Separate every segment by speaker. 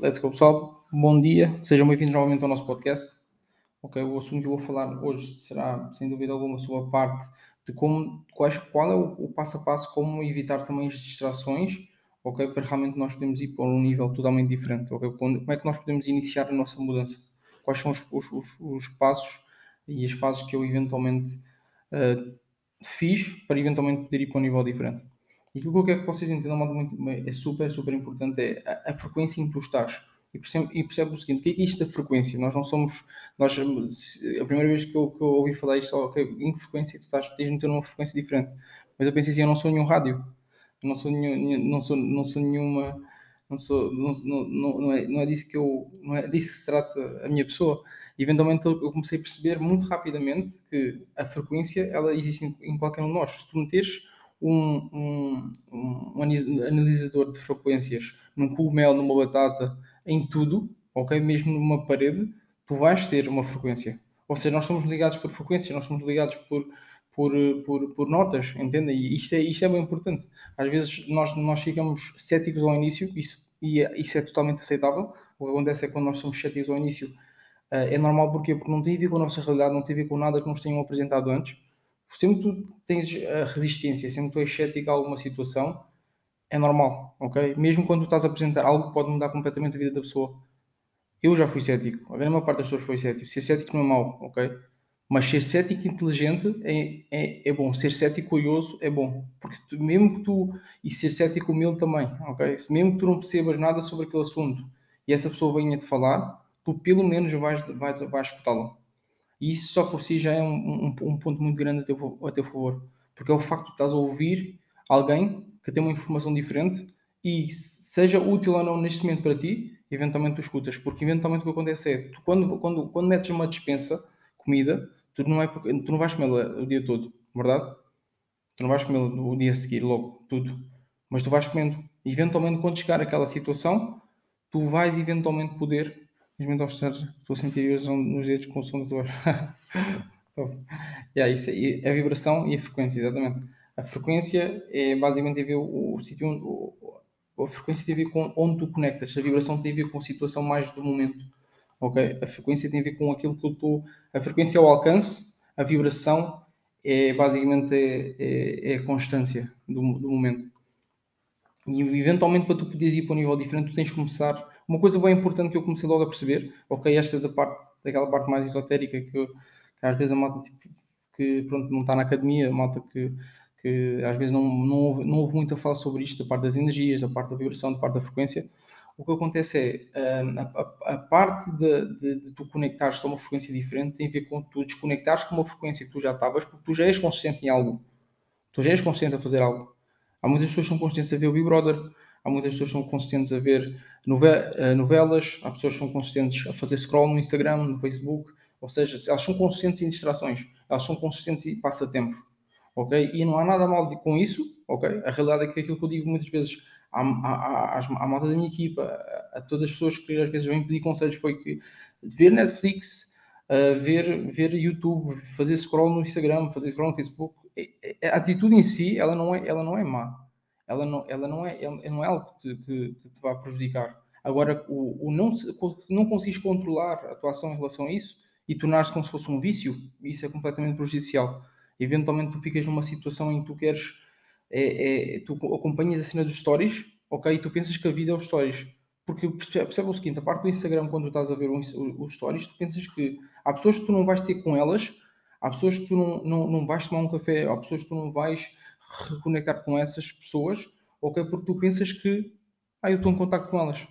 Speaker 1: Let's go, pessoal. Bom dia, sejam bem-vindos novamente ao nosso podcast. Ok, o assunto que eu vou falar hoje será, sem dúvida alguma, sobre a parte de como, quais, qual é o, o, passo a passo, como evitar também as distrações, ok, para realmente nós podemos ir para um nível totalmente diferente, ok? Como é que nós podemos iniciar a nossa mudança? Quais são os, os, os, os passos e as fases que eu eventualmente uh, fiz para eventualmente poder ir para um nível diferente? E aquilo que eu quero que vocês entendam é super, super importante, é a, a frequência em que tu estás. E percebe, e percebe o seguinte, o que é, que é isto da frequência? Nós não somos, nós, a primeira vez que eu, que eu ouvi falar isto, ok, em que frequência tu estás, tens de meter uma frequência diferente. Mas eu pensei assim, eu não sou nenhum rádio, eu não sou, nenhum, não sou, não sou nenhuma, não sou, não, não, não, é, não é disso que eu, não é disso que se trata a minha pessoa. E eventualmente eu comecei a perceber muito rapidamente que a frequência, ela existe em, em qualquer um de nós. Se tu meteres um, um, um analisador de frequências num cogumelo, numa batata, em tudo, ok? Mesmo numa parede, tu vais ter uma frequência. Ou seja, nós somos ligados por frequências, nós somos ligados por, por, por, por notas, entendem? E isto é, isto é bem importante. Às vezes nós, nós ficamos céticos ao início, isso, e é, isso é totalmente aceitável. O que acontece é que quando nós somos céticos ao início, eh, é normal porque, porque não tem a ver com a nossa realidade, não tem a ver com nada que nos tenham apresentado antes sempre tu tens a resistência, sempre tu és cético a alguma situação, é normal, ok? Mesmo quando tu estás a apresentar algo que pode mudar completamente a vida da pessoa. Eu já fui cético, a grande maior parte das pessoas foi cético. Ser cético não é mau, ok? Mas ser cético inteligente é, é, é bom. Ser cético curioso é bom. Porque tu, mesmo que tu. E ser cético humilde também, ok? Mesmo que tu não percebas nada sobre aquele assunto e essa pessoa venha te falar, tu pelo menos vais, vais, vais escutá-la. E isso só por si já é um, um, um ponto muito grande a teu, a teu favor. Porque é o facto de estás a ouvir alguém que tem uma informação diferente e seja útil ou não neste momento para ti, eventualmente tu escutas. Porque eventualmente o que acontece é, tu quando, quando, quando metes uma dispensa, comida, tu não, é, tu não vais comê-la o dia todo, verdade? Tu não vais comê-la o dia a seguir, logo, tudo. Mas tu vais comendo. E eventualmente quando chegar aquela situação, tu vais eventualmente poder mesmo aos estou a sentir nos dedos com o som do dor. yeah, isso é, a vibração e a frequência, exatamente. A frequência é basicamente a ver o, o sítio onde. a frequência tem a ver com onde tu conectas, a vibração tem a ver com a situação mais do momento. Ok? A frequência tem a ver com aquilo que eu estou. A frequência é o alcance, a vibração é basicamente é, é, é a constância do, do momento. E eventualmente para tu poderes ir para um nível diferente, tu tens que começar uma coisa bem importante que eu comecei logo a perceber, ok, esta da parte, daquela parte mais esotérica que, que às vezes a malta tipo, que pronto, não está na academia, a malta que, que às vezes não, não, ouve, não ouve muito a falar sobre isto, da parte das energias, da parte da vibração, da parte da frequência. O que acontece é hum, a, a, a parte de, de, de, tu conectares a uma frequência diferente tem a ver com tu desconectares com uma frequência que tu já estavas, porque tu já és consciente em algo. Tu já és consciente a fazer algo. Há muitas pessoas que são conscientes a ver o Big Brother, há muitas pessoas que são consistentes a ver eh, novelas, há pessoas que são consistentes a fazer scroll no Instagram, no Facebook, ou seja, elas são consistentes em distrações, elas são consistentes em passatempos, ok? E não há nada mal com isso, ok? A realidade é que aquilo que eu digo muitas vezes à, à, à, à malta da minha equipa, a, a, todas as pessoas que às vezes vêm pedir conselhos, foi que ver Netflix, uh, ver, ver YouTube, fazer scroll no Instagram, fazer scroll no Facebook, é, é, a atitude em si, ela não é, ela não é má ela não, ela não, é, não é algo que te, que, que te vai prejudicar. Agora, o, o não, não consegues controlar a tua ação em relação a isso e tornar-se como se fosse um vício, isso é completamente prejudicial. Eventualmente, tu ficas numa situação em que tu queres, é, é, tu acompanhas a cena dos stories, ok? E tu pensas que a vida é os stories. Porque percebe o seguinte: a parte do Instagram, quando tu estás a ver os stories, tu pensas que há pessoas que tu não vais ter com elas, há pessoas que tu não, não, não vais tomar um café, há pessoas que tu não vais reconectar com essas pessoas, ok? Porque tu pensas que, ah, eu estou em contato com elas.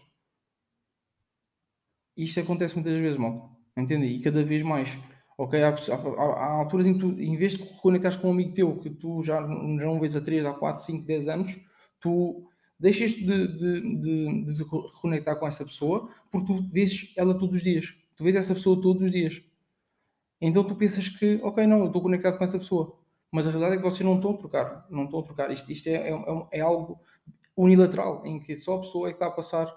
Speaker 1: Isto acontece muitas vezes, mal. Entende? E cada vez mais. Ok? Há, há, há, alturas em que tu, em vez de reconectares com um amigo teu que tu já, não vês há 3, há 4, 5, 10 anos, tu deixas de, de, de, de reconectar com essa pessoa porque tu vês ela todos os dias. Tu vês essa pessoa todos os dias. Então tu pensas que, ok, não, eu estou conectado com essa pessoa mas a verdade é que vocês não estão a trocar, não estão a trocar. Isto, isto é, é, é algo unilateral, em que só a pessoa é que está a passar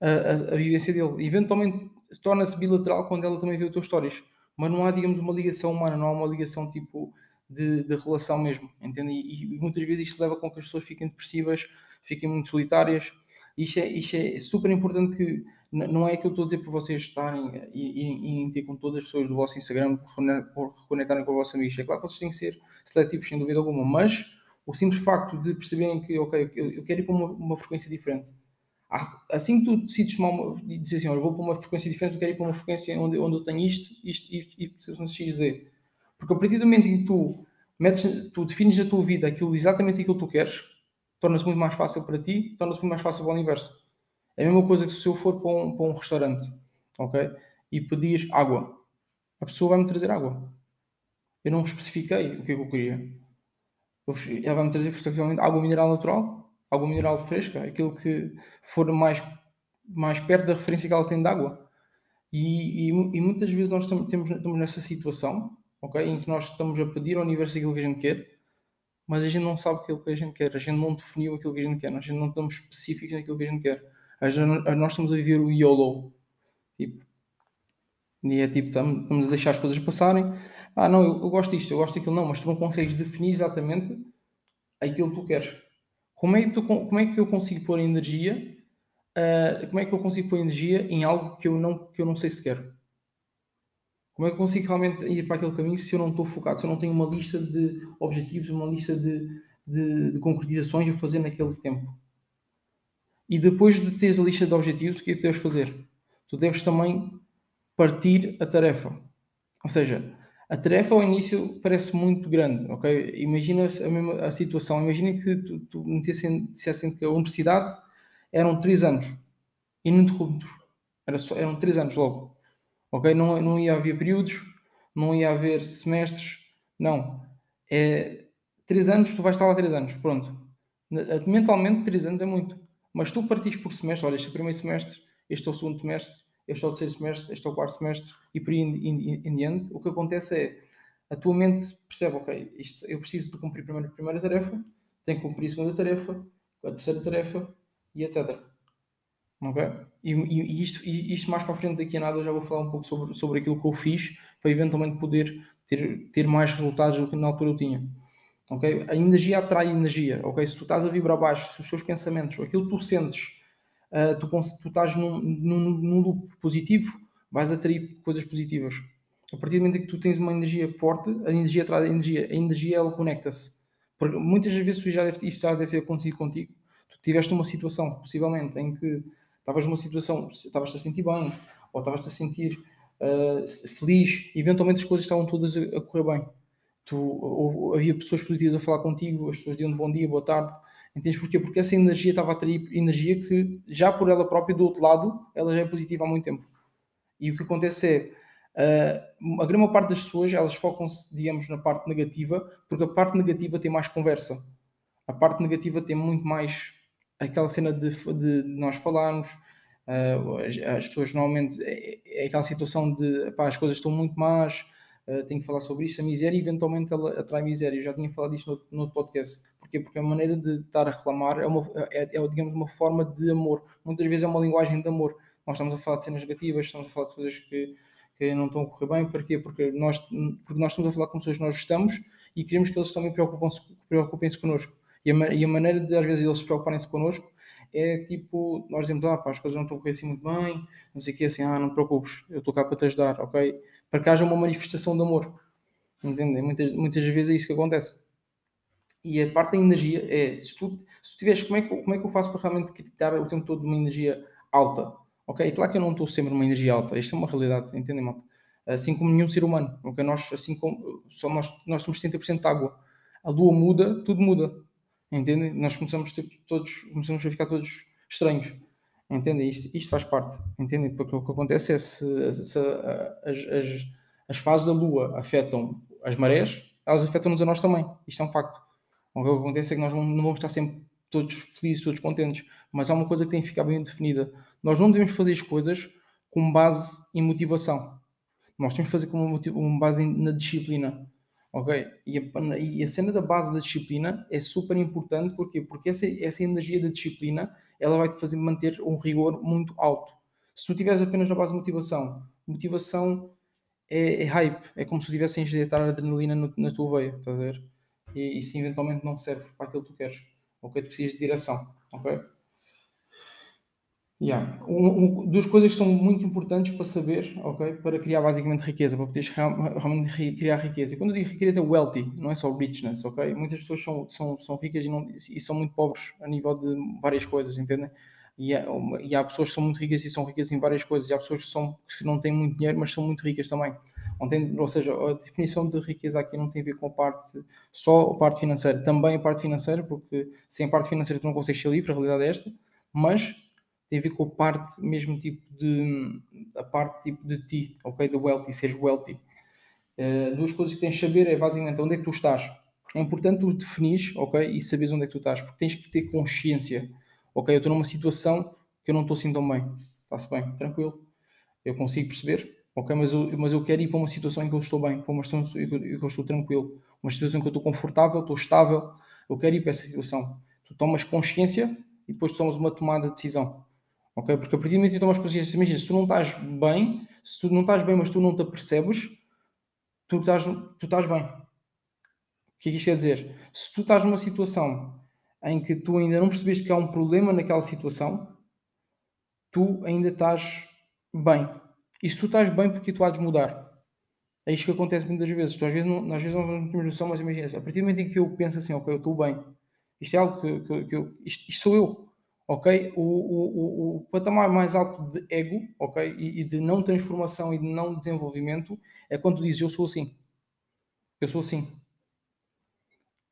Speaker 1: a, a, a vivência dele. Eventualmente torna-se bilateral quando ela também vê os teus stories, mas não há, digamos, uma ligação humana, não há uma ligação tipo de, de relação mesmo, entende? E, e, muitas vezes isto leva com que as pessoas fiquem depressivas, fiquem muito solitárias, Isto é, isto é super importante que não é que eu estou a dizer para vocês estarem e, e, ter com todas as pessoas do vosso Instagram, reconectarem com os vossos amigos. É claro que vocês têm que ser seletivos, sem dúvida alguma, mas o simples facto de perceberem que, ok, eu, quero ir para uma, uma frequência diferente. Assim que tu decides tomar e dizer assim, olha, vou para uma frequência diferente, eu quero ir para uma frequência onde, onde eu tenho isto, isto e, e, e XZ. Porque a partir do momento em que tu, metes, tu defines na tua vida aquilo, exatamente aquilo que tu queres, torna-se muito mais fácil para ti, torna-se muito mais fácil para o universo. É a mesma coisa que se eu for para um, para um restaurante, ok? E pedir água, a pessoa vai-me trazer água. Eu não especifiquei o que é que eu queria. ela vai-me trazer, possivelmente, água mineral natural, água mineral fresca, aquilo que for mais, mais perto da referência que ela tem de água. E, e, e muitas vezes nós estamos, estamos nessa situação, ok? Em que nós estamos a pedir ao universo aquilo que a gente quer, mas a gente não sabe aquilo que a gente quer, a gente não definiu aquilo que a gente quer, a gente não estamos específicos naquilo que a gente quer nós estamos a viver o YOLO. Tipo, e é tipo, estamos a deixar as coisas passarem. Ah, não, eu, eu gosto disto, eu gosto daquilo. Não, mas tu não consegues definir exatamente aquilo que tu queres. Como é que, tu, como é que eu consigo pôr energia? Uh, como é que eu consigo pôr energia em algo que eu não, que eu não sei se quero? Como é que eu consigo realmente ir para aquele caminho se eu não estou focado, se eu não tenho uma lista de objetivos, uma lista de, de, de concretizações a fazer naquele tempo? E depois de teres a lista de objetivos, o que é que deves fazer? Tu deves também partir a tarefa. Ou seja, a tarefa ao início parece muito grande, ok? Imagina a, mesma, a situação, imagina que tu, tu dissessem que a universidade eram 3 anos, ininterruptos. Era só, eram 3 anos logo, ok? Não, não ia haver períodos, não ia haver semestres, não. É 3 anos, tu vais estar lá 3 anos, pronto. Mentalmente, 3 anos é muito. Mas tu partis por semestre, olha, este é o primeiro semestre, este é o segundo semestre, este é o terceiro semestre, este é o quarto semestre e por aí em, diante, o que acontece é a tua mente percebe, ok, isto, eu preciso de cumprir primeiro a primeira tarefa, tenho que cumprir a segunda tarefa, a terceira tarefa e etc. Ok? E, e, e isto, e isto mais para a frente daqui a nada eu já vou falar um pouco sobre, sobre aquilo que eu fiz para eventualmente poder ter, ter mais resultados do que na altura eu tinha. Ok? A energia atrai energia. Ok? Se tu estás a vibrar baixo, se os teus pensamentos, aquilo que tu sentes, uh, tu, tu estás num, num, num loop positivo, vais atrair coisas positivas. A partir do momento que tu tens uma energia forte, a energia atrai a energia, a energia ela conecta-se. Porque muitas vezes isso já deve, isso já deve ter acontecido contigo. Tu tiveste uma situação, possivelmente, em que estavas numa situação, estavas-te a sentir bem, ou estavas-te a sentir uh, feliz, eventualmente as coisas estavam todas a correr bem tu, ou, havia pessoas positivas a falar contigo, as pessoas diziam bom dia, boa tarde. Entendes porquê? Porque essa energia estava a atrair energia que, já por ela própria, do outro lado, ela já é positiva há muito tempo. E o que acontece é, uh, a grande parte das pessoas, elas focam-se, digamos, na parte negativa, porque a parte negativa tem mais conversa. A parte negativa tem muito mais aquela cena de, de nós falarmos, uh, as, as, pessoas normalmente, é, é, aquela situação de, pá, as coisas estão muito más, uh, tenho que falar sobre isto. A miséria, eventualmente, ela atrai miséria. Eu já tinha falado disto no, no podcast. Porquê? Porque a maneira de estar a reclamar é, uma, é, é, digamos, uma forma de amor. Muitas vezes é uma linguagem de amor. Nós estamos a falar de cenas negativas, estamos a falar de coisas que, que não estão a correr bem. Porquê? Porque nós, porque nós estamos a falar com pessoas que nós gostamos e queremos que eles também preocupem-se preocupem connosco. E a, e a maneira de, às vezes, eles se preocuparem-se connosco é tipo, nós dizemos, ah, pá, as coisas não estão a correr assim muito bem, não sei o que, assim, ah, não te preocupes, eu estou cá para te ajudar, ok? Para que haja uma manifestação de amor. Entendem? Muitas, muitas vezes é isso que acontece. E a parte da energia é, se tu, se tu tiveres, como é, que, como é que eu faço para realmente criar o tempo todo uma energia alta? Ok? Claro que eu não estou sempre numa energia alta, isto é uma realidade, entendem, malta? Assim como nenhum ser humano, ok? Nós, assim como, só nós, nós temos 70% de água. A lua muda, tudo muda. Entendem? Nós começamos ter todos, começamos a ficar todos estranhos. Entendem? Isto, isto faz parte. Entendem? Porque o que acontece é se, se as, as, as, fases da Lua afetam as marés, elas afetam-nos a nós também. Isto é um facto. O que acontece é que nós não, vamos estar sempre todos felizes, todos contentes, mas há uma coisa que tem que ficar bem definida. Nós não devemos fazer as coisas com base em motivação. Nós temos que fazer com uma base na disciplina. Ok? E a, e a cena da base da disciplina é super importante. Porquê? Porque essa, essa energia da disciplina ela vai te fazer manter um rigor muito alto. Se tu tiveres apenas na base de motivação, motivação é, é hype, é como se tu a injetar adrenalina no, na tua veia, estás a ver? E isso eventualmente não serve para aquilo que tu queres. Ok? Tu precisas de direção, ok? Yeah. Um, um, duas coisas que são muito importantes para saber, ok? Para criar basicamente riqueza, para poderes realmente criar riqueza. E quando eu digo riqueza é wealthy, não é só richness, ok? Muitas pessoas são, são, são ricas e, não, e são muito pobres a nível de várias coisas, entendem? E há, e há pessoas que são muito ricas e são ricas em várias coisas. E há pessoas que, são, que não têm muito dinheiro, mas são muito ricas também. Ou seja, a definição de riqueza aqui não tem a ver com a parte, só a parte financeira, também a parte financeira, porque sem a parte financeira tu não consegues ser livre, a realidade é esta, mas tem a ver com a parte mesmo tipo de a parte tipo de ti, ok? Do wealthy, seres wealthy. Uh, duas coisas que tens de saber é basicamente onde é que tu estás. É importante tu definires, ok? E saberes onde é que tu estás, porque tens que ter consciência. Ok, eu estou numa situação que eu não estou assim tão bem. Está-se bem, tranquilo. Eu consigo perceber, ok? Mas eu, mas eu quero ir para uma situação em que eu estou bem, para uma situação em que eu, estou tranquilo, uma situação em que eu estou confortável, estou estável. Eu quero ir para essa situação. Tu tomas consciência e depois tomas uma tomada de decisão. Ok? Porque a partir do momento que tomas consciência, imagina, se tu não estás bem, se tu não estás bem, mas tu não te apercebes, tu estás, tu estás bem. O que é que isto quer dizer? Se tu estás numa situação em que tu ainda não percebeste que há um problema naquela situação, tu ainda estás bem. E se tu estás bem, porque tu há de mudar. É isto que acontece muitas vezes. Tu às vezes não, às vezes não temos noção, mas imagina, a partir do momento em que eu penso assim, ok, eu estou bem, isto é algo que, que, que eu, isto, isto sou eu ok? O, o, o, patamar mais alto de ego, ok? E, e, de não transformação e de não desenvolvimento é quando tu dizes eu sou assim. Eu sou assim.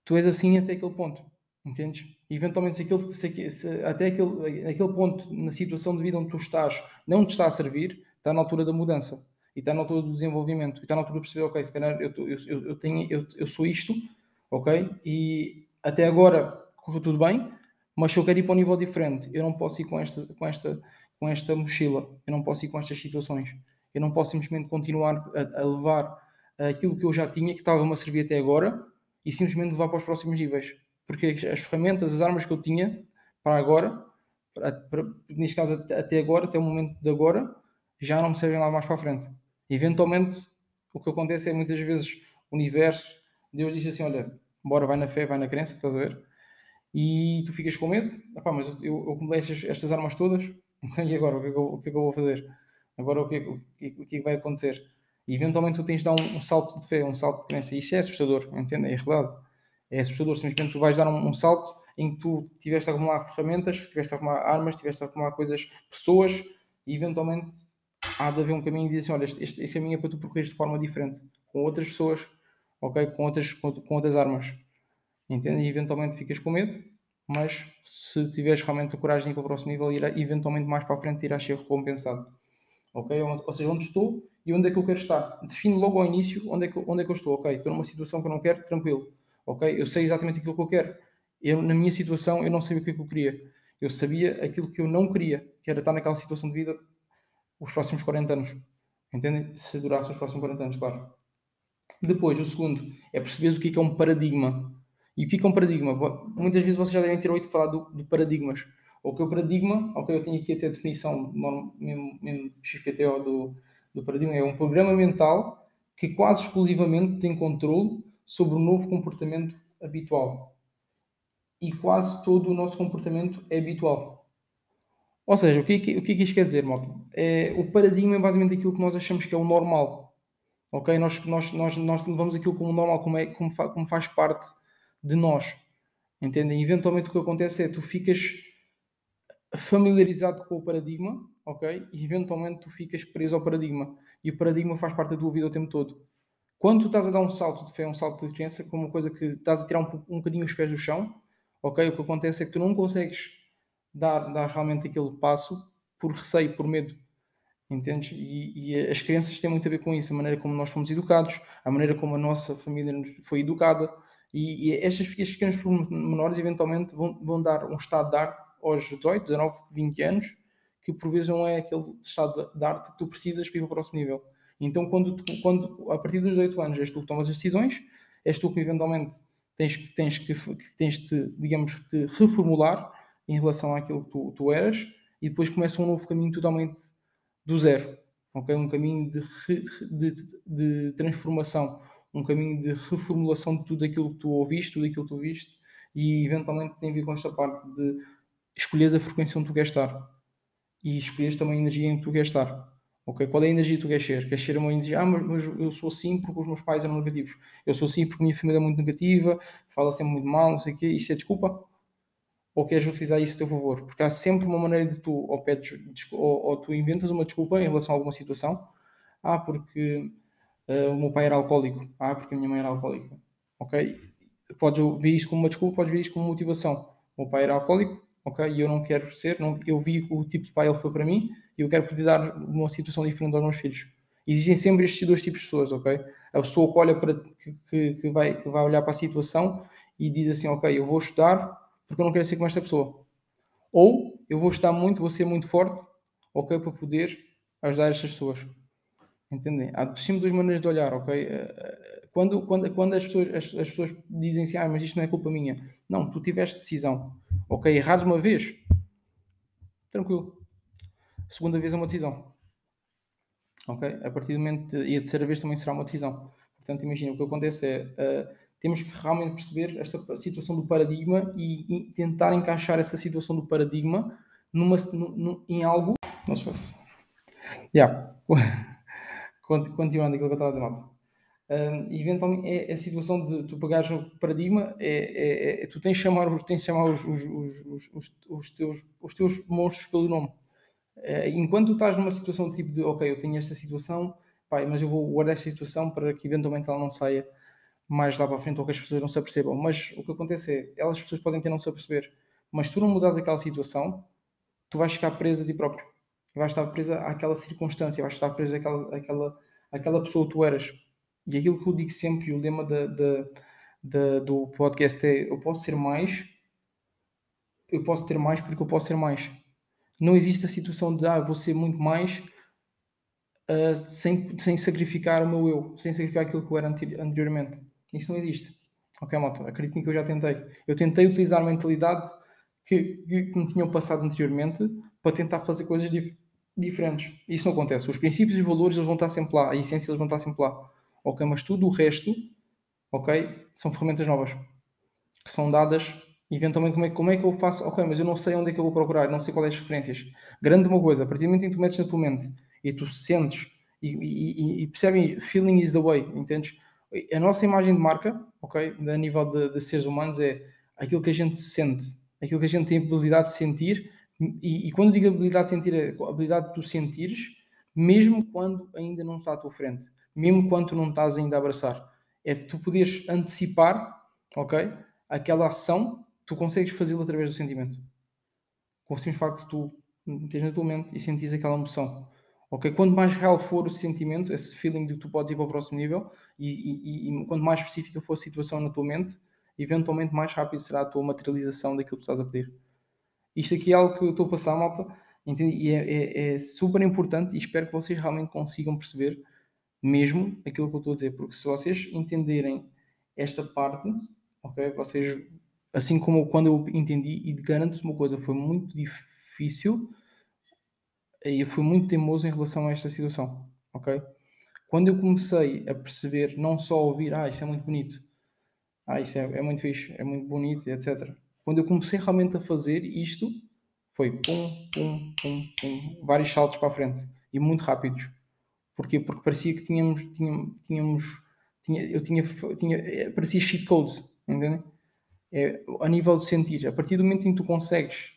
Speaker 1: Tu és assim até aquele ponto, entendes? Eventualmente, se, aquele, se, se, até aquele, aquele ponto na situação de vida onde tu estás não te está a servir, está na altura da mudança e está na altura do desenvolvimento e está na altura de perceber, ok, se calhar eu, eu, eu, eu, tenho, eu, eu sou isto, ok? E até agora correu tudo bem, mas se eu quero ir para um nível diferente, eu não posso ir com esta, com esta, com esta mochila, eu não posso ir com estas situações, eu não posso simplesmente continuar a, a levar aquilo que eu já tinha, que estava-me a servir até agora, e simplesmente levar para os próximos níveis. Porque as ferramentas, as armas que eu tinha para agora, para, para, neste caso até agora, até o momento de agora, já não me servem lá mais para a frente. Eventualmente, o que acontece é muitas vezes o universo, Deus diz assim: olha, bora, vai na fé, vai na crença, estás a ver? E tu ficas com medo, Epá, mas eu, eu comprei estas, estas, armas todas, e agora? O que, é que, eu, o que, é que eu vou fazer? Agora o que, é, o, que, o que, vai acontecer? E eventualmente tu tens de dar um, um, salto de fé, um salto de crença. E isso é assustador, entende? É verdade. É assustador, simplesmente tu vais dar um, um salto em que tu tiveste a acumular ferramentas, tiveste a acumular armas, tiveste a acumular coisas, pessoas, e eventualmente há de haver um caminho e dizer assim, olha, este, este caminho é para tu percorrer de forma diferente, com outras pessoas, ok? Com outras, com, com outras armas. Entende? E eventualmente ficas com medo, mas se tiveres realmente a coragem de ir para o próximo nível, irá, eventualmente mais para a frente irás ser recompensado. Ok? Ou seja, onde estou e onde é que eu quero estar. Defino logo ao início onde é que, onde é que eu estou. Ok, estou numa situação que eu não quero, tranquilo. Ok? Eu sei exatamente aquilo que eu quero. Eu, na minha situação, eu não sabia o que, é que eu queria. Eu sabia aquilo que eu não queria, que era estar naquela situação de vida os próximos 40 anos. Entendem? Se durasse os próximos 40 anos, claro. Depois, o segundo, é perceber o que é, que é um paradigma. E o que é um paradigma? Muitas vezes vocês já devem ter ouvido falar do, de paradigmas. O que é o paradigma? Ok, eu tenho aqui até a definição mesmo, mesmo XPTO do, do paradigma. É um programa mental que quase exclusivamente tem controle sobre o novo comportamento habitual. E quase todo o nosso comportamento é habitual. Ou seja, o que, é que, o que é que isto quer dizer, malta? É, o paradigma é basicamente aquilo que nós achamos que é o normal. Ok? Nós, nós, nós, nós levamos aquilo como normal, como, é, como, fa, como faz parte de nós. Entendem? Eventualmente o que acontece é tu ficas familiarizado com o paradigma, ok? E eventualmente tu ficas preso ao paradigma. E o paradigma faz parte da tua vida o tempo todo. Quando tu estás a dar um salto de fé, um salto de crença, como uma coisa que estás a tirar um, um bocadinho os pés do chão, ok? O que acontece é que tu não consegues dar, dar realmente aquele passo por receio, por medo. Entendes? E, e, as crenças têm muito a ver com isso, a maneira como nós fomos educados, a maneira como a nossa família foi educada, e, e estas, estes pequenos menores eventualmente vão, vão dar um estado de arte aos 18, 19, 20 anos, que por vezes não é aquele estado de arte que tu precisas para ir para o próximo nível. Então, quando, tu, quando a partir dos 18 anos és tu que tomas as decisões, és tu que eventualmente tens, tens que tens de, digamos, te reformular em relação àquilo que tu, tu eras e depois começa um novo caminho totalmente do zero. Okay? Um caminho de, de, de transformação um caminho de reformulação de tudo aquilo que tu ouviste, tudo aquilo que tu viste, e eventualmente tem a ver com esta parte de escolheres a frequência onde tu queres estar. e escolheres também a energia em que tu queres estar. Ok? Qual é a energia que tu queres ser? Queres ser uma energia, ah, mas, mas eu sou assim porque os meus pais eram negativos. Eu sou assim porque a minha família é muito negativa, fala sempre muito mal, não sei o quê. Isto é desculpa? Ou queres utilizar isso a teu favor? Porque há sempre uma maneira de tu, ou, pedes, ou, ou tu inventas uma desculpa em relação a alguma situação. Ah, porque uh, o meu pai era alcoólico. Ah, porque a minha mãe era alcoólica. Ok? Podes ver isto como uma desculpa, podes ver isto como motivação. O meu pai era alcoólico, ok? E eu não quero ser, não, eu vi o tipo de pai ele foi para mim e eu quero poder dar uma situação diferente aos meus filhos. Existem sempre estes dois tipos de pessoas, ok? A pessoa que olha para, que, que, vai, que vai olhar para a situação e diz assim, ok, eu vou estudar porque eu não quero ser como esta pessoa. Ou eu vou estudar muito, vou ser muito forte, ok, para poder ajudar estas pessoas. Entendem? Há sempre duas maneiras de olhar, ok? Eh, eh, quando, quando, quando as, pessoas, as, as pessoas dizem assim, ah, mas isto não é culpa minha. Não, tu tiveste decisão. Ok, errares uma vez, tranquilo. Segunda vez é uma decisão. Ok? A partir do momento. E a terceira vez também será uma decisão. Portanto, imagina, o que acontece é. Uh, temos que realmente perceber esta situação do paradigma e, e tentar encaixar essa situação do paradigma numa, num, em algo. Não se faz. Yeah. Continuando aquilo que eu estava a dizer, eventualmente é a situação de tu pegares o paradigma, é, é, é, tu tens de chamar, tens de chamar os, os, os, os, teus, os teus monstros pelo nome. Uh, enquanto tu estás numa situação tipo de ok, eu tenho esta situação, pai, mas eu vou guardar esta situação para que eventualmente ela não saia mais lá para a frente ou que as pessoas não se apercebam. Mas o que acontece é, elas pessoas podem ter não se aperceber, mas tu não mudas aquela situação, tu vais ficar presa a ti próprio. Vais estar presa àquela circunstância, vais estar presa àquela, àquela, àquela pessoa que tu eras e aquilo que eu digo sempre, e o lema da, da, da, do podcast é: eu posso ser mais, eu posso ter mais porque eu posso ser mais. Não existe a situação de, ah, vou ser muito mais uh, sem, sem sacrificar o meu eu, sem sacrificar aquilo que eu era anteriormente. Isso não existe. Ok, malta, acreditem que eu já tentei. Eu tentei utilizar a mentalidade que, que, me tinham passado anteriormente para tentar fazer coisas dif diferentes. Isso não acontece. Os princípios e valores eles vão estar sempre lá, a essência eles vão estar sempre lá ok? Mas tudo o resto, ok? São ferramentas novas que são dadas. Eventualmente, como é, como é que eu faço? Ok, mas eu não sei onde é que eu vou procurar, não sei quais as referências. Grande uma coisa, a partir do momento em que tu metes na tua mente e tu sentes e, e, e percebem, feeling is the way, entendes? A nossa imagem de marca, ok, a nível de, de, seres humanos, é aquilo que a gente sente, aquilo que a gente tem a habilidade de sentir. E, e quando digo habilidade de sentir, a habilidade de tu sentires, mesmo quando ainda não está à tua frente mesmo quando não estás ainda a abraçar. É tu poderes antecipar, ok? Aquela ação, tu consegues fazê-la através do sentimento. Com o simples facto de tu meteres na tua mente e sentires aquela emoção. Ok? Quanto mais real for o sentimento, esse feeling de que tu podes ir para o próximo nível, e, e, e quanto mais específica for a situação na tua mente, eventualmente mais rápido será a tua materialização daquilo que tu estás a pedir. Isto aqui é algo que eu estou a passar, malta, e é, é, é super importante e espero que vocês realmente consigam perceber mesmo aquilo que eu estou a dizer, porque se vocês entenderem esta parte, ok, vocês, assim como quando eu entendi, e garanto uma coisa, foi muito difícil e eu fui muito teimoso em relação a esta situação, ok? Quando eu comecei a perceber, não só ouvir, ah, isto é muito bonito, ah, isto é, é muito fixe, é muito bonito, etc. Quando eu comecei realmente a fazer isto, foi pum, pum, pum, pum, vários saltos para a frente e muito rápidos Porquê? Porque parecia que tínhamos, tínhamos, tínhamos tinha, eu tinha, tinha, é, parecia cheat codes, entendem? É, a nível de sentir, a partir do momento em que tu consegues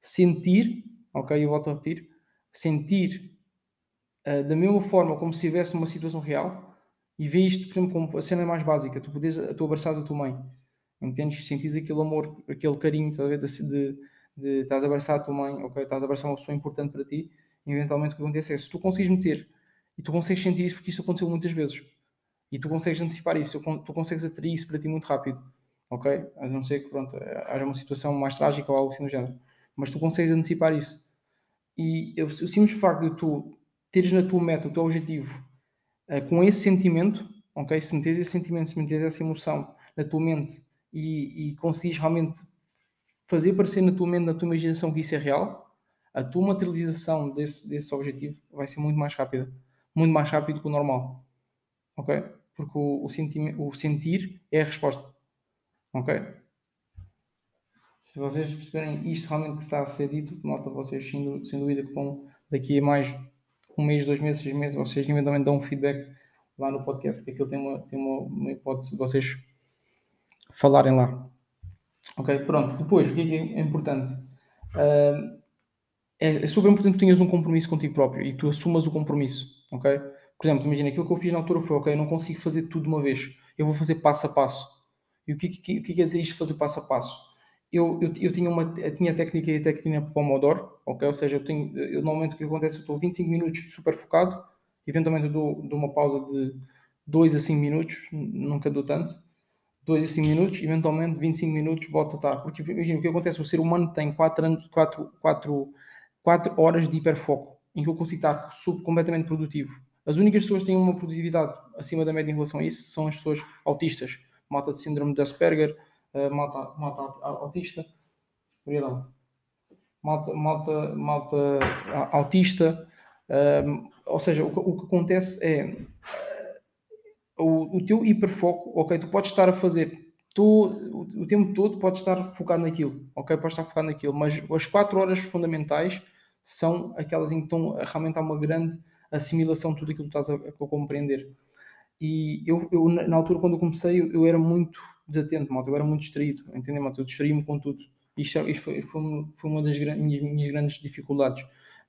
Speaker 1: sentir, ok, eu volto a repetir, sentir uh, da mesma forma como se tivesse uma situação real e ver isto, por exemplo, como a cena mais básica, tu podes, tu abraçares a tua mãe, entendes? Sentires aquele amor, aquele carinho, tá de, de, de estás a abraçar a tua mãe, ok, estás a abraçar uma pessoa importante para ti, eventualmente o que acontece é, se tu consegues meter e tu consegues sentir isso porque isso aconteceu muitas vezes. E tu consegues antecipar isso, tu consegues atrair isso para ti muito rápido. Ok? A não ser que pronto, haja uma situação mais trágica ou algo assim do género. Mas tu consegues antecipar isso. E o simples facto de tu teres na tua meta, o teu objetivo, uh, com esse sentimento, ok? Se meteres esse sentimento, se meteres essa emoção na tua mente e, e realmente fazer aparecer na tua mente, na tua imaginação que isso é real, a tua materialização desse, desse objetivo vai ser muito mais rápida muito mais rápido que o normal. Ok? Porque o, o, o sentir é a resposta. Ok? Se vocês perceberem isto realmente que está a ser dito, nota vocês sem, sem dúvida que vão daqui a mais um mês, dois meses, seis meses, vocês eventualmente dão um feedback lá no podcast, que aquilo tem uma, tem uma, uma hipótese de vocês falarem lá. Ok, pronto. Depois, o que é, é importante? Uh, é, super importante que tenhas um compromisso contigo próprio e tu assumas o compromisso, ok? Por exemplo, imagina, aquilo que eu fiz na altura foi, ok, eu não consigo fazer tudo de uma vez, eu vou fazer passo a passo. E o que, que, que quer dizer isto fazer passo a passo? Eu, eu, eu tinha, uma, eu tinha a técnica e a técnica Pomodoro, ok? Ou seja, eu tenho, eu, normalmente o que acontece, eu estou 25 minutos super focado, eventualmente eu dou, dou uma pausa de 2 a 5 minutos, nunca dou tanto, 2 a 5 minutos, eventualmente 25 minutos volto a estar. Porque imagina, o que acontece, o ser humano tem 4, anos, 4, 4, 4 horas de hiperfoco, em que eu consigo estar completamente produtivo. As únicas pessoas que têm uma produtividade acima da média em relação a isso são as pessoas autistas. Malta de síndrome de Asperger, uh, malta, malta autista, perdão, malta, malta, autista, ou seja, o, que acontece é o, o teu hiperfoco, ok, tu podes estar a fazer todo, o, tempo todo, podes estar focado naquilo, ok, podes estar focado naquilo, mas as quatro horas fundamentais são aquelas em que estão realmente há uma grande assimilação de tudo aquilo que estás a, a compreender. E eu, eu, na altura, quando eu comecei, eu, eu era muito desatento, malta, eu era muito distraído, entendeu, malta? Eu distraí-me com tudo. Isto, isto foi, foi, foi, uma das minhas, minhas grandes dificuldades.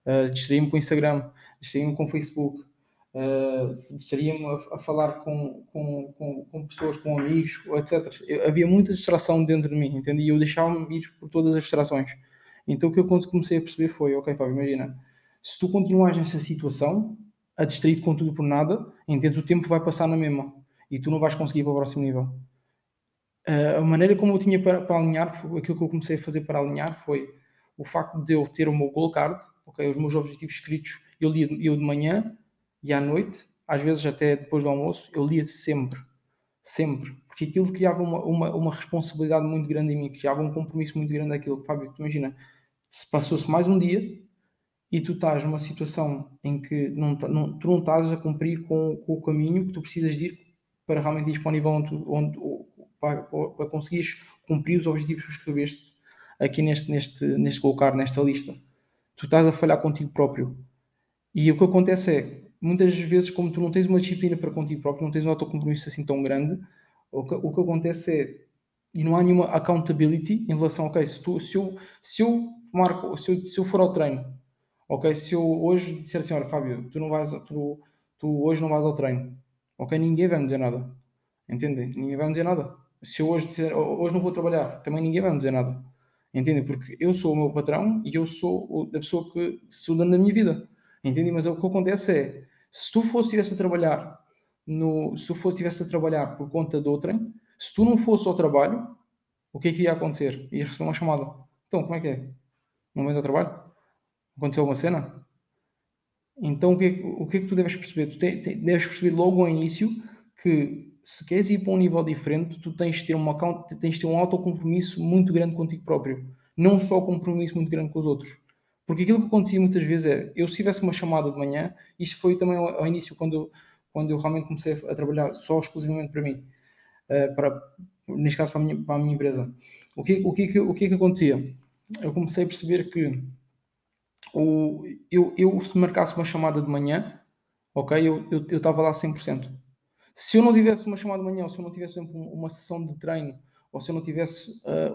Speaker 1: Uh, distraí-me com Instagram, distraí-me com Facebook, uh, a, a, falar com, com, com, com, pessoas, com amigos, etc. Eu, havia muita distração dentro de mim, entende? E eu deixava-me ir por todas as distrações. Então o que eu comecei a perceber foi, ok, Fábio, imagina, se tu continuares nessa situação, a distrair com tudo por nada, entendes, o tempo vai passar na mesma e tu não vais conseguir ir para o próximo nível. Uh, a maneira como eu tinha para, para alinhar, aquilo que eu comecei a fazer para alinhar foi o facto de eu ter o meu goal card, okay, os meus objetivos escritos, eu lia eu de manhã e à noite, às vezes até depois do almoço, eu lia sempre, sempre, porque aquilo criava uma, uma, uma responsabilidade muito grande em mim, criava um compromisso muito grande daquilo. Fábio, tu imagina, se passou-se mais um dia, e tu estás numa situação em que não, não, tu não estás a cumprir com, com, o caminho que tu precisas de ir para realmente ir para o nível onde, onde para, para conseguires cumprir os objetivos que escreveste aqui neste, neste, neste colocar, nesta lista. Tu estás a falhar contigo próprio. E o que acontece é, muitas vezes, como tu não tens uma disciplina para contigo próprio, não tens um autocompromisso assim tão grande, o que, o que acontece é, e não há nenhuma accountability em relação, ok, se, tu, se, eu, se eu marco, se eu, se eu for ao treino Ok, se eu hoje disser assim, olha Fábio, tu não vais, tu, tu hoje não vais ao treino, ok, ninguém vai me dizer nada, entendem? Ninguém vai me dizer nada. Se eu hoje disser, hoje não vou trabalhar, também ninguém vai me dizer nada, entendem? Porque eu sou o meu patrão e eu sou a pessoa que sou dono da minha vida, entendem? Mas o que acontece é, se tu fosse estivesse a trabalhar no, se tu fosse estivesse a trabalhar por conta de outrem, se tu não fosse ao trabalho, o que é que ia acontecer? Ia receber uma chamada. Então, como é que é? Não vens ao trabalho? aconteceu uma cena. Então o que, é, o que é que tu deves perceber? Tu te, te, deves perceber logo ao início que se queres ir para um nível diferente, tu tens de ter, uma, tens de ter um autocompromisso muito grande contigo próprio. Não só compromisso muito grande com os outros. Porque aquilo que acontecia muitas vezes é, eu se tivesse uma chamada de manhã, isto foi também ao, ao início, quando, quando eu realmente comecei a trabalhar só exclusivamente para mim, uh, para, neste caso para a minha, para a minha empresa. O que, o, que, o que é que acontecia? Eu comecei a perceber que o, eu, eu se marcasse uma chamada de manhã, ok, eu estava eu, eu lá 100%. Se eu não tivesse uma chamada de manhã, ou se eu não tivesse uma sessão de treino, ou se eu não tivesse uh,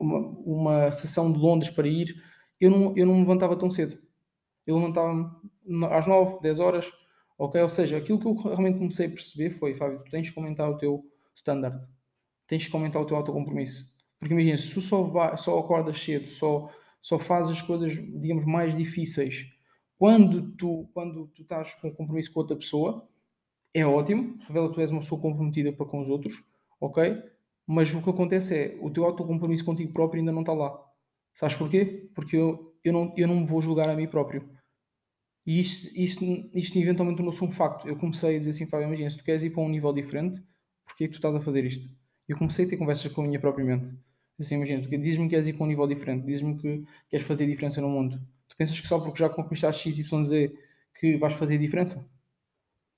Speaker 1: uma, uma sessão de Londres para ir, eu não, eu não me levantava tão cedo. Eu levantava-me às 9, 10 horas, ok? Ou seja, aquilo que eu realmente comecei a perceber foi, Fábio, tu tens que aumentar o teu standard, tens que aumentar o teu autocompromisso. Porque imagina, se tu só, vai, só acordas cedo, só só faz as coisas, digamos, mais difíceis. Quando tu, quando tu estás com compromisso com outra pessoa, é ótimo, revela que tu és uma pessoa comprometida para com os outros, ok? Mas o que acontece é, o teu autocompromisso contigo próprio ainda não está lá. Sabes porquê? Porque eu, eu, não, eu não me vou julgar a mim próprio. E isto, isto, isto eventualmente tornou-se um facto. Eu comecei a dizer assim, Fábio, imagina, se tu queres ir para um nível diferente, porquê é que tu estás a fazer isto? Eu comecei a ter conversas com a minha própria mente. Assim, imagina, diz-me que queres ir para um nível diferente, diz-me que queres fazer diferença no mundo. Tu pensas que só porque já conquistaste XYZ que vais fazer diferença?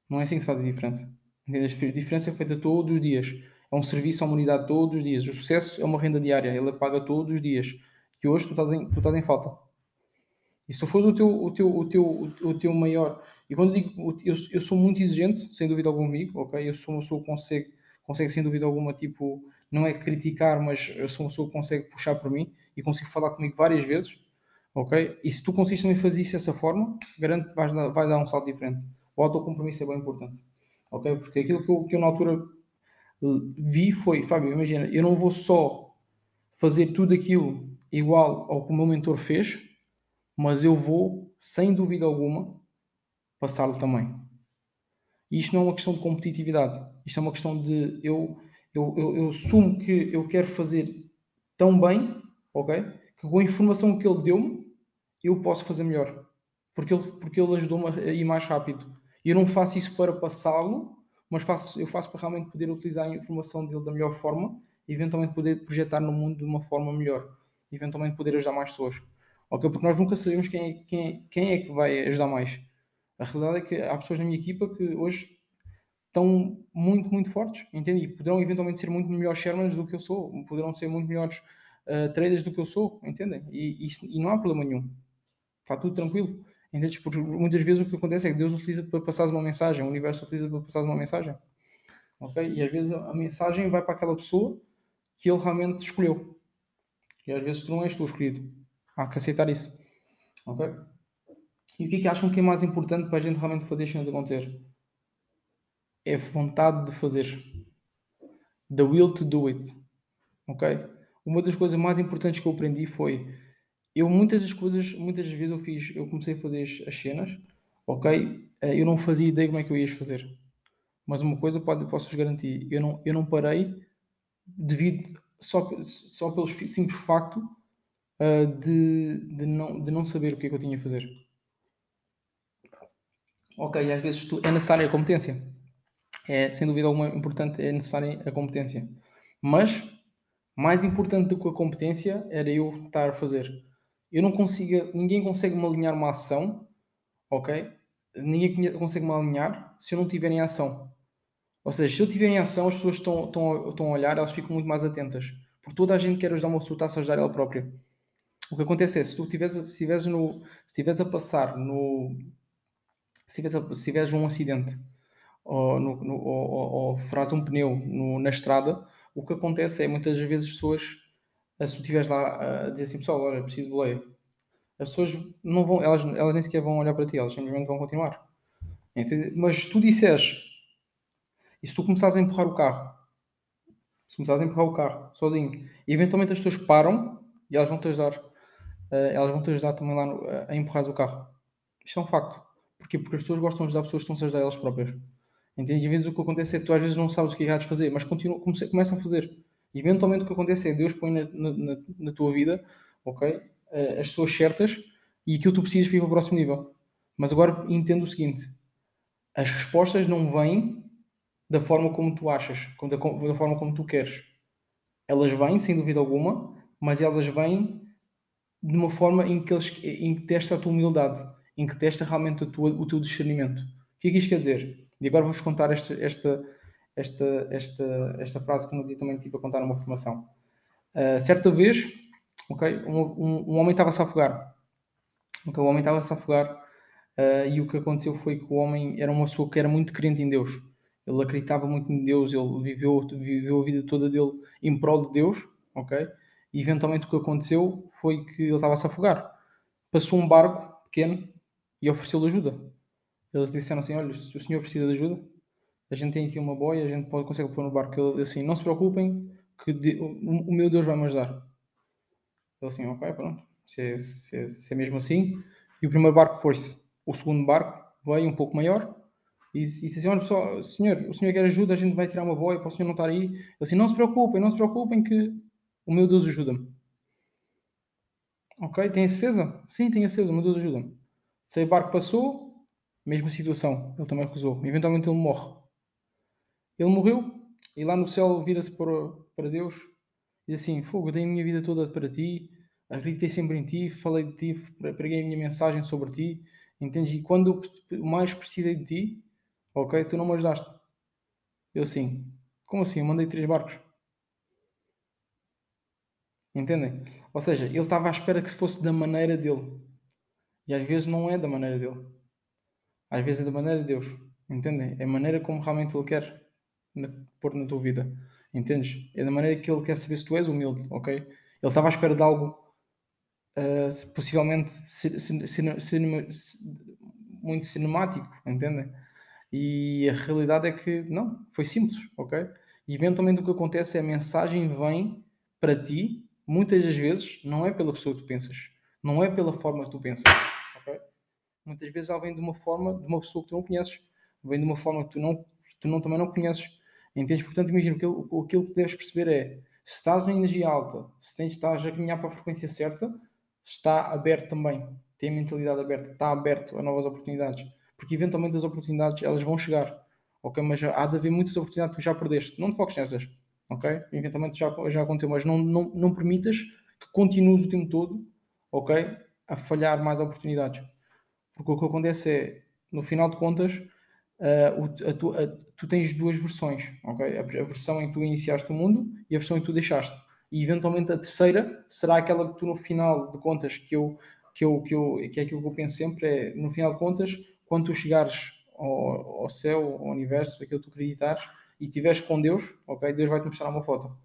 Speaker 1: Não é assim que se faz a diferença. A diferença é feita todos os dias. É um serviço à humanidade todos os dias. O sucesso é uma renda diária, ele paga todos os dias. E hoje tu estás em, tu estás em falta. E se tu fores o teu, o teu, o teu, o teu maior. E quando digo, eu, eu sou muito exigente, sem dúvida alguma comigo, ok? Eu sou uma pessoa que consegue, consegue sem dúvida alguma, tipo, não é criticar, mas eu sou uma pessoa que consegue puxar por mim e consigo falar comigo várias vezes, ok? E se tu consegues também fazer isso dessa forma, garanto que vais dar, vai dar um salto diferente. O autocompromisso é bem importante, ok? Porque aquilo que eu, que eu na altura vi foi, Fábio, imagina, eu não vou só fazer tudo aquilo igual ao que o meu mentor fez, mas eu vou, sem dúvida alguma, passá-lo também. E isto não é uma questão de competitividade, isto é uma questão de eu, eu, eu, eu assumo que eu quero fazer tão bem, ok? Que com a informação que ele deu-me, eu posso fazer melhor. Porque ele, porque ele ajudou-me a ir mais rápido. E eu não faço isso para passá-lo, mas faço, eu faço para realmente poder utilizar a informação dele da melhor forma e eventualmente poder projetar no mundo de uma forma melhor. Eventualmente poder ajudar mais pessoas. Ok? Porque nós nunca sabemos quem é, quem, é, quem é que vai ajudar mais. A realidade é que há pessoas na minha equipa que hoje estão muito, muito fortes, entende? E poderão eventualmente ser muito melhores Shermans do que eu sou, poderão ser muito melhores uh, traders do que eu sou, entendem? E, e, e, não há problema nenhum. Está tudo tranquilo. Entendes? Porque muitas vezes o que acontece é que Deus utiliza para passar uma mensagem, o universo utiliza para passar uma mensagem. Ok? E às vezes a mensagem vai para aquela pessoa que ele realmente escolheu. E às vezes tu não és tu escolhido. Há que aceitar isso. Ok? E o que é que acham que é mais importante para a gente realmente fazer as coisas acontecer? É vontade de fazer. The will to do it. Ok? Uma das coisas mais importantes que eu aprendi foi eu muitas das coisas, muitas das vezes eu fiz, eu comecei a fazer as, cenas, ok? Eh, eu não fazia ideia como é que eu ia fazer. Mas uma coisa pode, posso-vos garantir, eu não, eu não parei devido só, só pelo simples facto uh, de, de, não, de não saber o que é que eu tinha a fazer. Ok, às vezes tu, é necessária a competência. É, sem dúvida alguma, importante, é necessária a competência. Mas, mais importante do que a competência era eu estar a fazer. Eu não consigo, ninguém consegue me alinhar uma ação, ok? Ninguém consegue me alinhar se eu não tiver em ação. Ou seja, se eu tiver em ação, as pessoas estão, estão, estão a olhar, elas ficam muito mais atentas. Porque toda a gente quer ajudar uma pessoa, está a ajudar ela própria. O que acontece é, se tu estiveres se a passar no, se tiveres, um acidente ou, no, no, ou, ou, ou um pneu no, na estrada, o que acontece é muitas vezes as pessoas, se tu estiveres lá a dizer assim, pessoal, olha, preciso de boleia, as pessoas não vão, elas, elas nem sequer vão olhar para ti, elas simplesmente vão continuar. Mas se tu disseres, e se tu começares a empurrar o carro, se começares a empurrar o carro sozinho, e eventualmente as pessoas param e elas vão te ajudar, uh, elas vão te ajudar também lá no, a empurrar o carro. Isto é um facto. Porquê? Porque as pessoas gostam de ajudar pessoas que estão-se a ajudar elas próprias. Entende? Às vezes o que acontece é que tu às vezes não sabes o que é de fazer, mas continua, começa a fazer. E eventualmente o que acontece é Deus põe na, na, na tua vida, ok? Uh, as pessoas certas e aquilo que tu precisas para ir para o próximo nível. Mas agora entendo o seguinte: as respostas não vêm da forma como tu achas, da, forma como tu queres. Elas vêm, sem dúvida alguma, mas elas vêm de uma forma em que, eles, em que testa a tua humildade em que testa realmente tua, o teu discernimento. O que é que isto quer dizer? E agora vou-vos contar esta, esta, esta, esta, esta frase que eu também tive a contar numa formação. Uh, certa vez, okay, um, um, um homem estava-se a afogar. Okay, o homem estava-se a afogar uh, e o que aconteceu foi que o homem era uma pessoa que era muito crente em Deus. Ele acreditava muito em Deus, ele viveu, viveu a vida toda dele em prol de Deus, ok? E eventualmente o que aconteceu foi que ele estava-se a afogar. Passou um barco pequeno e ofereceu-lhe ajuda. Eles disseram assim: Olha, se o senhor precisa de ajuda, a gente tem aqui uma boia, a gente pode, consegue pôr no barco. Ele assim: Não se preocupem, que de, o, o, meu Deus vai me ajudar. Ele assim: Ok, pronto, se é, se é, se é mesmo assim. E o primeiro barco foi-se. O segundo barco veio um pouco maior e, e disse assim: Olha, pessoal, senhor, o senhor quer ajuda, a gente vai tirar uma boia para o senhor não estar aí. Ele assim: Não se preocupem, não se preocupem, que o meu Deus ajuda-me. Ok, tem a certeza? Sim, tenho a certeza, o meu Deus ajuda-me. Se o barco passou, mesma situação, ele também recusou. Eventualmente ele morre. Ele morreu e lá no céu vira-se para, para Deus e diz assim: Fogo, eu dei a minha vida toda para ti, acreditei sempre em ti, falei de ti, preguei a minha mensagem sobre ti, entendes? E quando eu mais precisei de ti, ok, tu não me ajudaste. Eu sim. Como assim? Eu mandei três barcos. Entendem? Ou seja, ele estava à espera que fosse da maneira dele. E às vezes não é da maneira dele. Às vezes é da maneira de Deus. Entendem? É a maneira como realmente Ele quer pôr na tua vida. Entendes? É da maneira que Ele quer saber se tu és humilde, ok? Ele estava à espera de algo uh, possivelmente muito cinemático, entendem? E a realidade é que não, foi simples, ok? E eventualmente o que acontece é a mensagem vem para ti, muitas das vezes, não é pela pessoa que tu pensas, não é pela forma que tu pensas, ok? Muitas vezes ela vem de uma forma, de uma pessoa que tu não conheces, vem de uma forma que tu não, tu não também não conheces, entendes? Portanto, imagina, aquilo, aquilo que deves perceber é, se estás em energia alta, se tens, estás a caminhar para a frequência certa, está aberto também, tem a mentalidade aberta, está aberto a novas oportunidades, porque eventualmente as oportunidades elas vão chegar, ok? Mas há de haver muitas oportunidades que já perdeste, não te foques nessas, ok? Eventualmente já, já aconteceu, mas não, não, não permitas que continues o tempo todo, ok? A falhar mais oportunidades, porque o que acontece é, no final de contas, uh, tu, a, tu tens duas versões, ok? A, a versão em que tu iniciaste o mundo e a versão em que tu deixaste e eventualmente a terceira será aquela que tu no final de contas que eu que eu que eu que é aquilo que eu penso sempre é no final de contas quando tu chegares ao, ao céu ao universo aquilo que tu acreditares e estiveres com Deus ok Deus vai te mostrar uma foto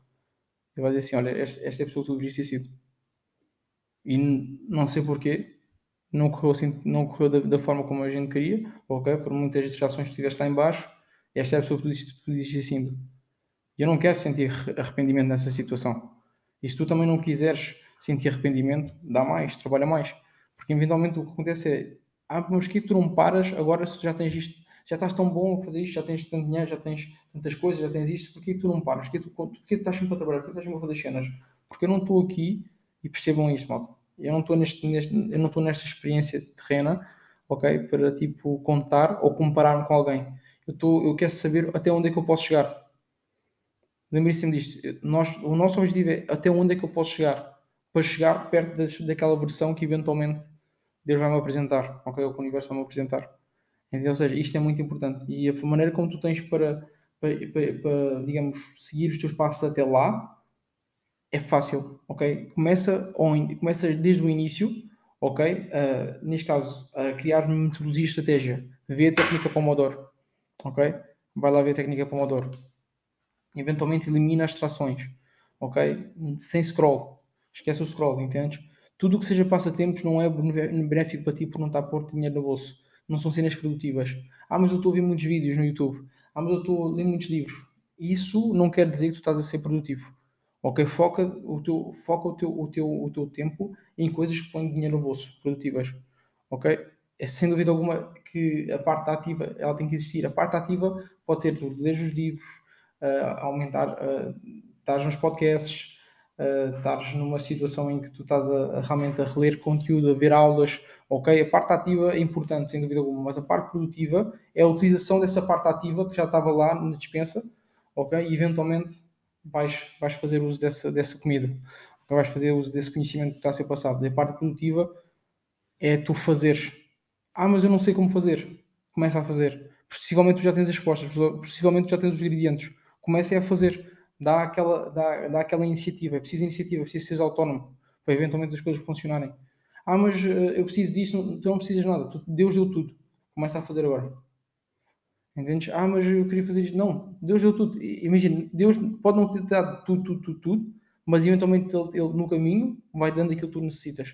Speaker 1: ele vai dizer assim olha esta, esta é a pessoa que tu deverias ter sido e não sei porquê não correu assim não correu da, da, forma como a gente queria ok por muitas distrações que tiveste lá embaixo esta é a pessoa que tu ter sido eu não quero sentir arrependimento nessa situação. E se tu também não quiseres sentir arrependimento, dá mais, trabalha mais. Porque eventualmente o que acontece é, ah, mas que tu não paras, agora se já tens isto, já estás tão bom a fazer isto, já tens tanto dinheiro, já tens tantas coisas, já tens isto, porquê tu não paras? Porquê tu, porquê tu estás sempre a trabalhar? Porquê estás sempre a fazer cenas? Porque eu não estou aqui, e percebam isto, malta, eu não estou neste, neste, eu não estou nesta experiência terrena, ok, para tipo contar ou comparar-me com alguém. Eu, estou, eu quero saber até onde é que eu posso chegar lembrem-se disto. Nós, o nosso objetivo é até onde é que eu posso chegar para chegar perto das, daquela versão que eventualmente Deus vai me apresentar, ok? O universo vai me apresentar. Ou seja, isto é muito importante. E a maneira como tu tens para, para, para, para digamos, seguir os teus passos até lá é fácil, ok? Começa, começa desde o início, ok? Uh, neste caso, a criar metodologia e estratégia. Vê a técnica Pomodoro, ok? Vai lá ver a técnica Pomodoro eventualmente elimina as distrações, ok? Sem scroll, esquece o scroll, entende? Tudo o que seja passatempos não é benéfico para ti por não estar a pôr dinheiro no bolso. Não são cenas produtivas. Ah, mas eu estou a ver muitos vídeos no YouTube. Ah, mas eu estou a ler muitos livros. Isso não quer dizer que tu estás a ser produtivo. Ok? Foca o teu, foca o teu, o teu, o teu tempo em coisas que põem dinheiro no bolso, produtivas. Ok? É sem dúvida alguma que a parte ativa ela tem que existir. A parte ativa pode ser tu ler os livros, uh, aumentar, uh, estás nos podcasts, uh, estás numa situação em que tu estás a, a, realmente a reler conteúdo, a ver aulas, ok? A parte ativa é importante, sem dúvida alguma, mas a parte produtiva é a utilização dessa parte ativa que já estava lá na dispensa, ok? E eventualmente vais, vais fazer uso dessa, dessa comida, okay? vais fazer uso desse conhecimento que está a ser passado. E a parte produtiva é tu fazeres. Ah, mas eu não sei como fazer. Começa a fazer. Possivelmente tu já tens as respostas, possivelmente tu já tens os ingredientes comecem a fazer, dá aquela, dá, dá aquela iniciativa, é preciso iniciativa, é preciso ser autónomo para eventualmente as coisas funcionarem. Ah, mas uh, eu preciso disto, tu não precisas nada, Deus deu tudo, começa a fazer agora. Entendes? Ah, mas eu queria fazer isto. Não, Deus deu tudo. Imagina, Deus pode não ter dado tudo, tudo, tudo, tudo, mas eventualmente ele, ele no caminho vai dando aquilo que tu necessitas.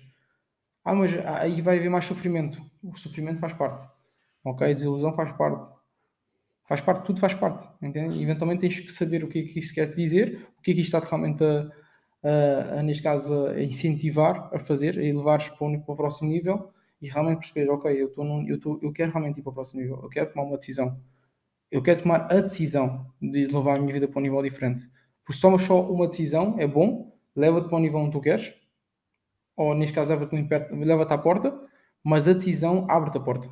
Speaker 1: Ah, mas aí vai haver mais sofrimento. O sofrimento faz parte. Ok? A desilusão faz parte. Faz parte, tudo faz parte, entende? Eventualmente tens que saber o que é que isto quer dizer, o que é que isto está realmente a, a, a neste caso, a incentivar a fazer, a elevares para, um, para o próximo nível e realmente perceber, ok, eu, estou num, eu, estou, eu quero realmente ir para o próximo nível, eu quero tomar uma decisão. Eu quero tomar a decisão de levar a minha vida para um nível diferente. Porque se tomas só uma decisão, é bom, leva-te para o nível onde tu queres, ou neste caso leva-te leva à porta, mas a decisão abre-te a porta.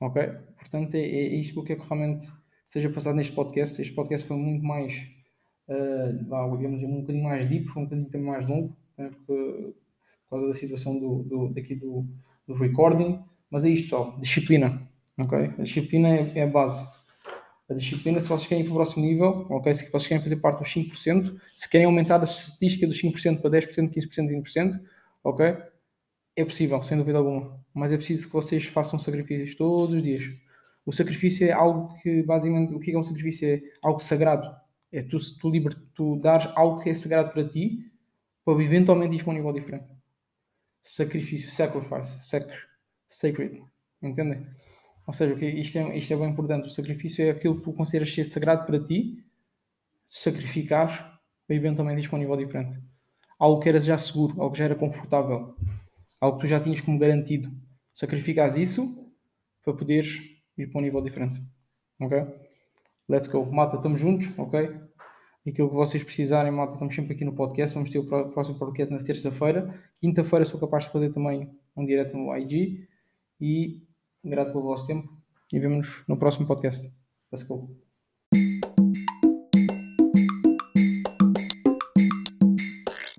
Speaker 1: Ok? Portanto, é, é isto que eu quero que realmente seja passado neste podcast. Este podcast foi muito mais, uh, digamos, um bocadinho mais deep, foi um bocadinho também mais longo, né, porque, por causa da situação do, do, daqui do, do recording. Mas é isto só, disciplina. ok? A disciplina é, é a base. A disciplina, se vocês querem ir para o próximo nível, ok? Se vocês querem fazer parte dos 5%, se querem aumentar a estatística dos 5% para 10%, 15%, 20%, ok? É possível, sem dúvida alguma. Mas é preciso que vocês façam sacrifícios todos os dias. O sacrifício é algo que, basicamente, o que é um sacrifício? É algo sagrado. É tu, tu, liber, tu dares algo que é sagrado para ti, para eventualmente ir para um nível diferente. Sacrifício, sacrifice, sacred, sacred. Entendem? Ou seja, isto é, isto é bem importante. O sacrifício é aquilo que tu consideras ser sagrado para ti, sacrificar para eventualmente ir para um nível diferente. Algo que eras já seguro, algo que já era confortável, algo que tu já tinhas como garantido. Sacrificas isso para poderes ir para um nível diferente. Ok? Let's go. Mata, estamos juntos, ok? Aquilo que vocês precisarem, malta, estamos sempre aqui no podcast. Vamos ter o próximo podcast na terça-feira. Quinta-feira sou capaz de fazer também um direto no IG. E grato pelo vosso tempo e vemos-nos no próximo podcast. Let's go.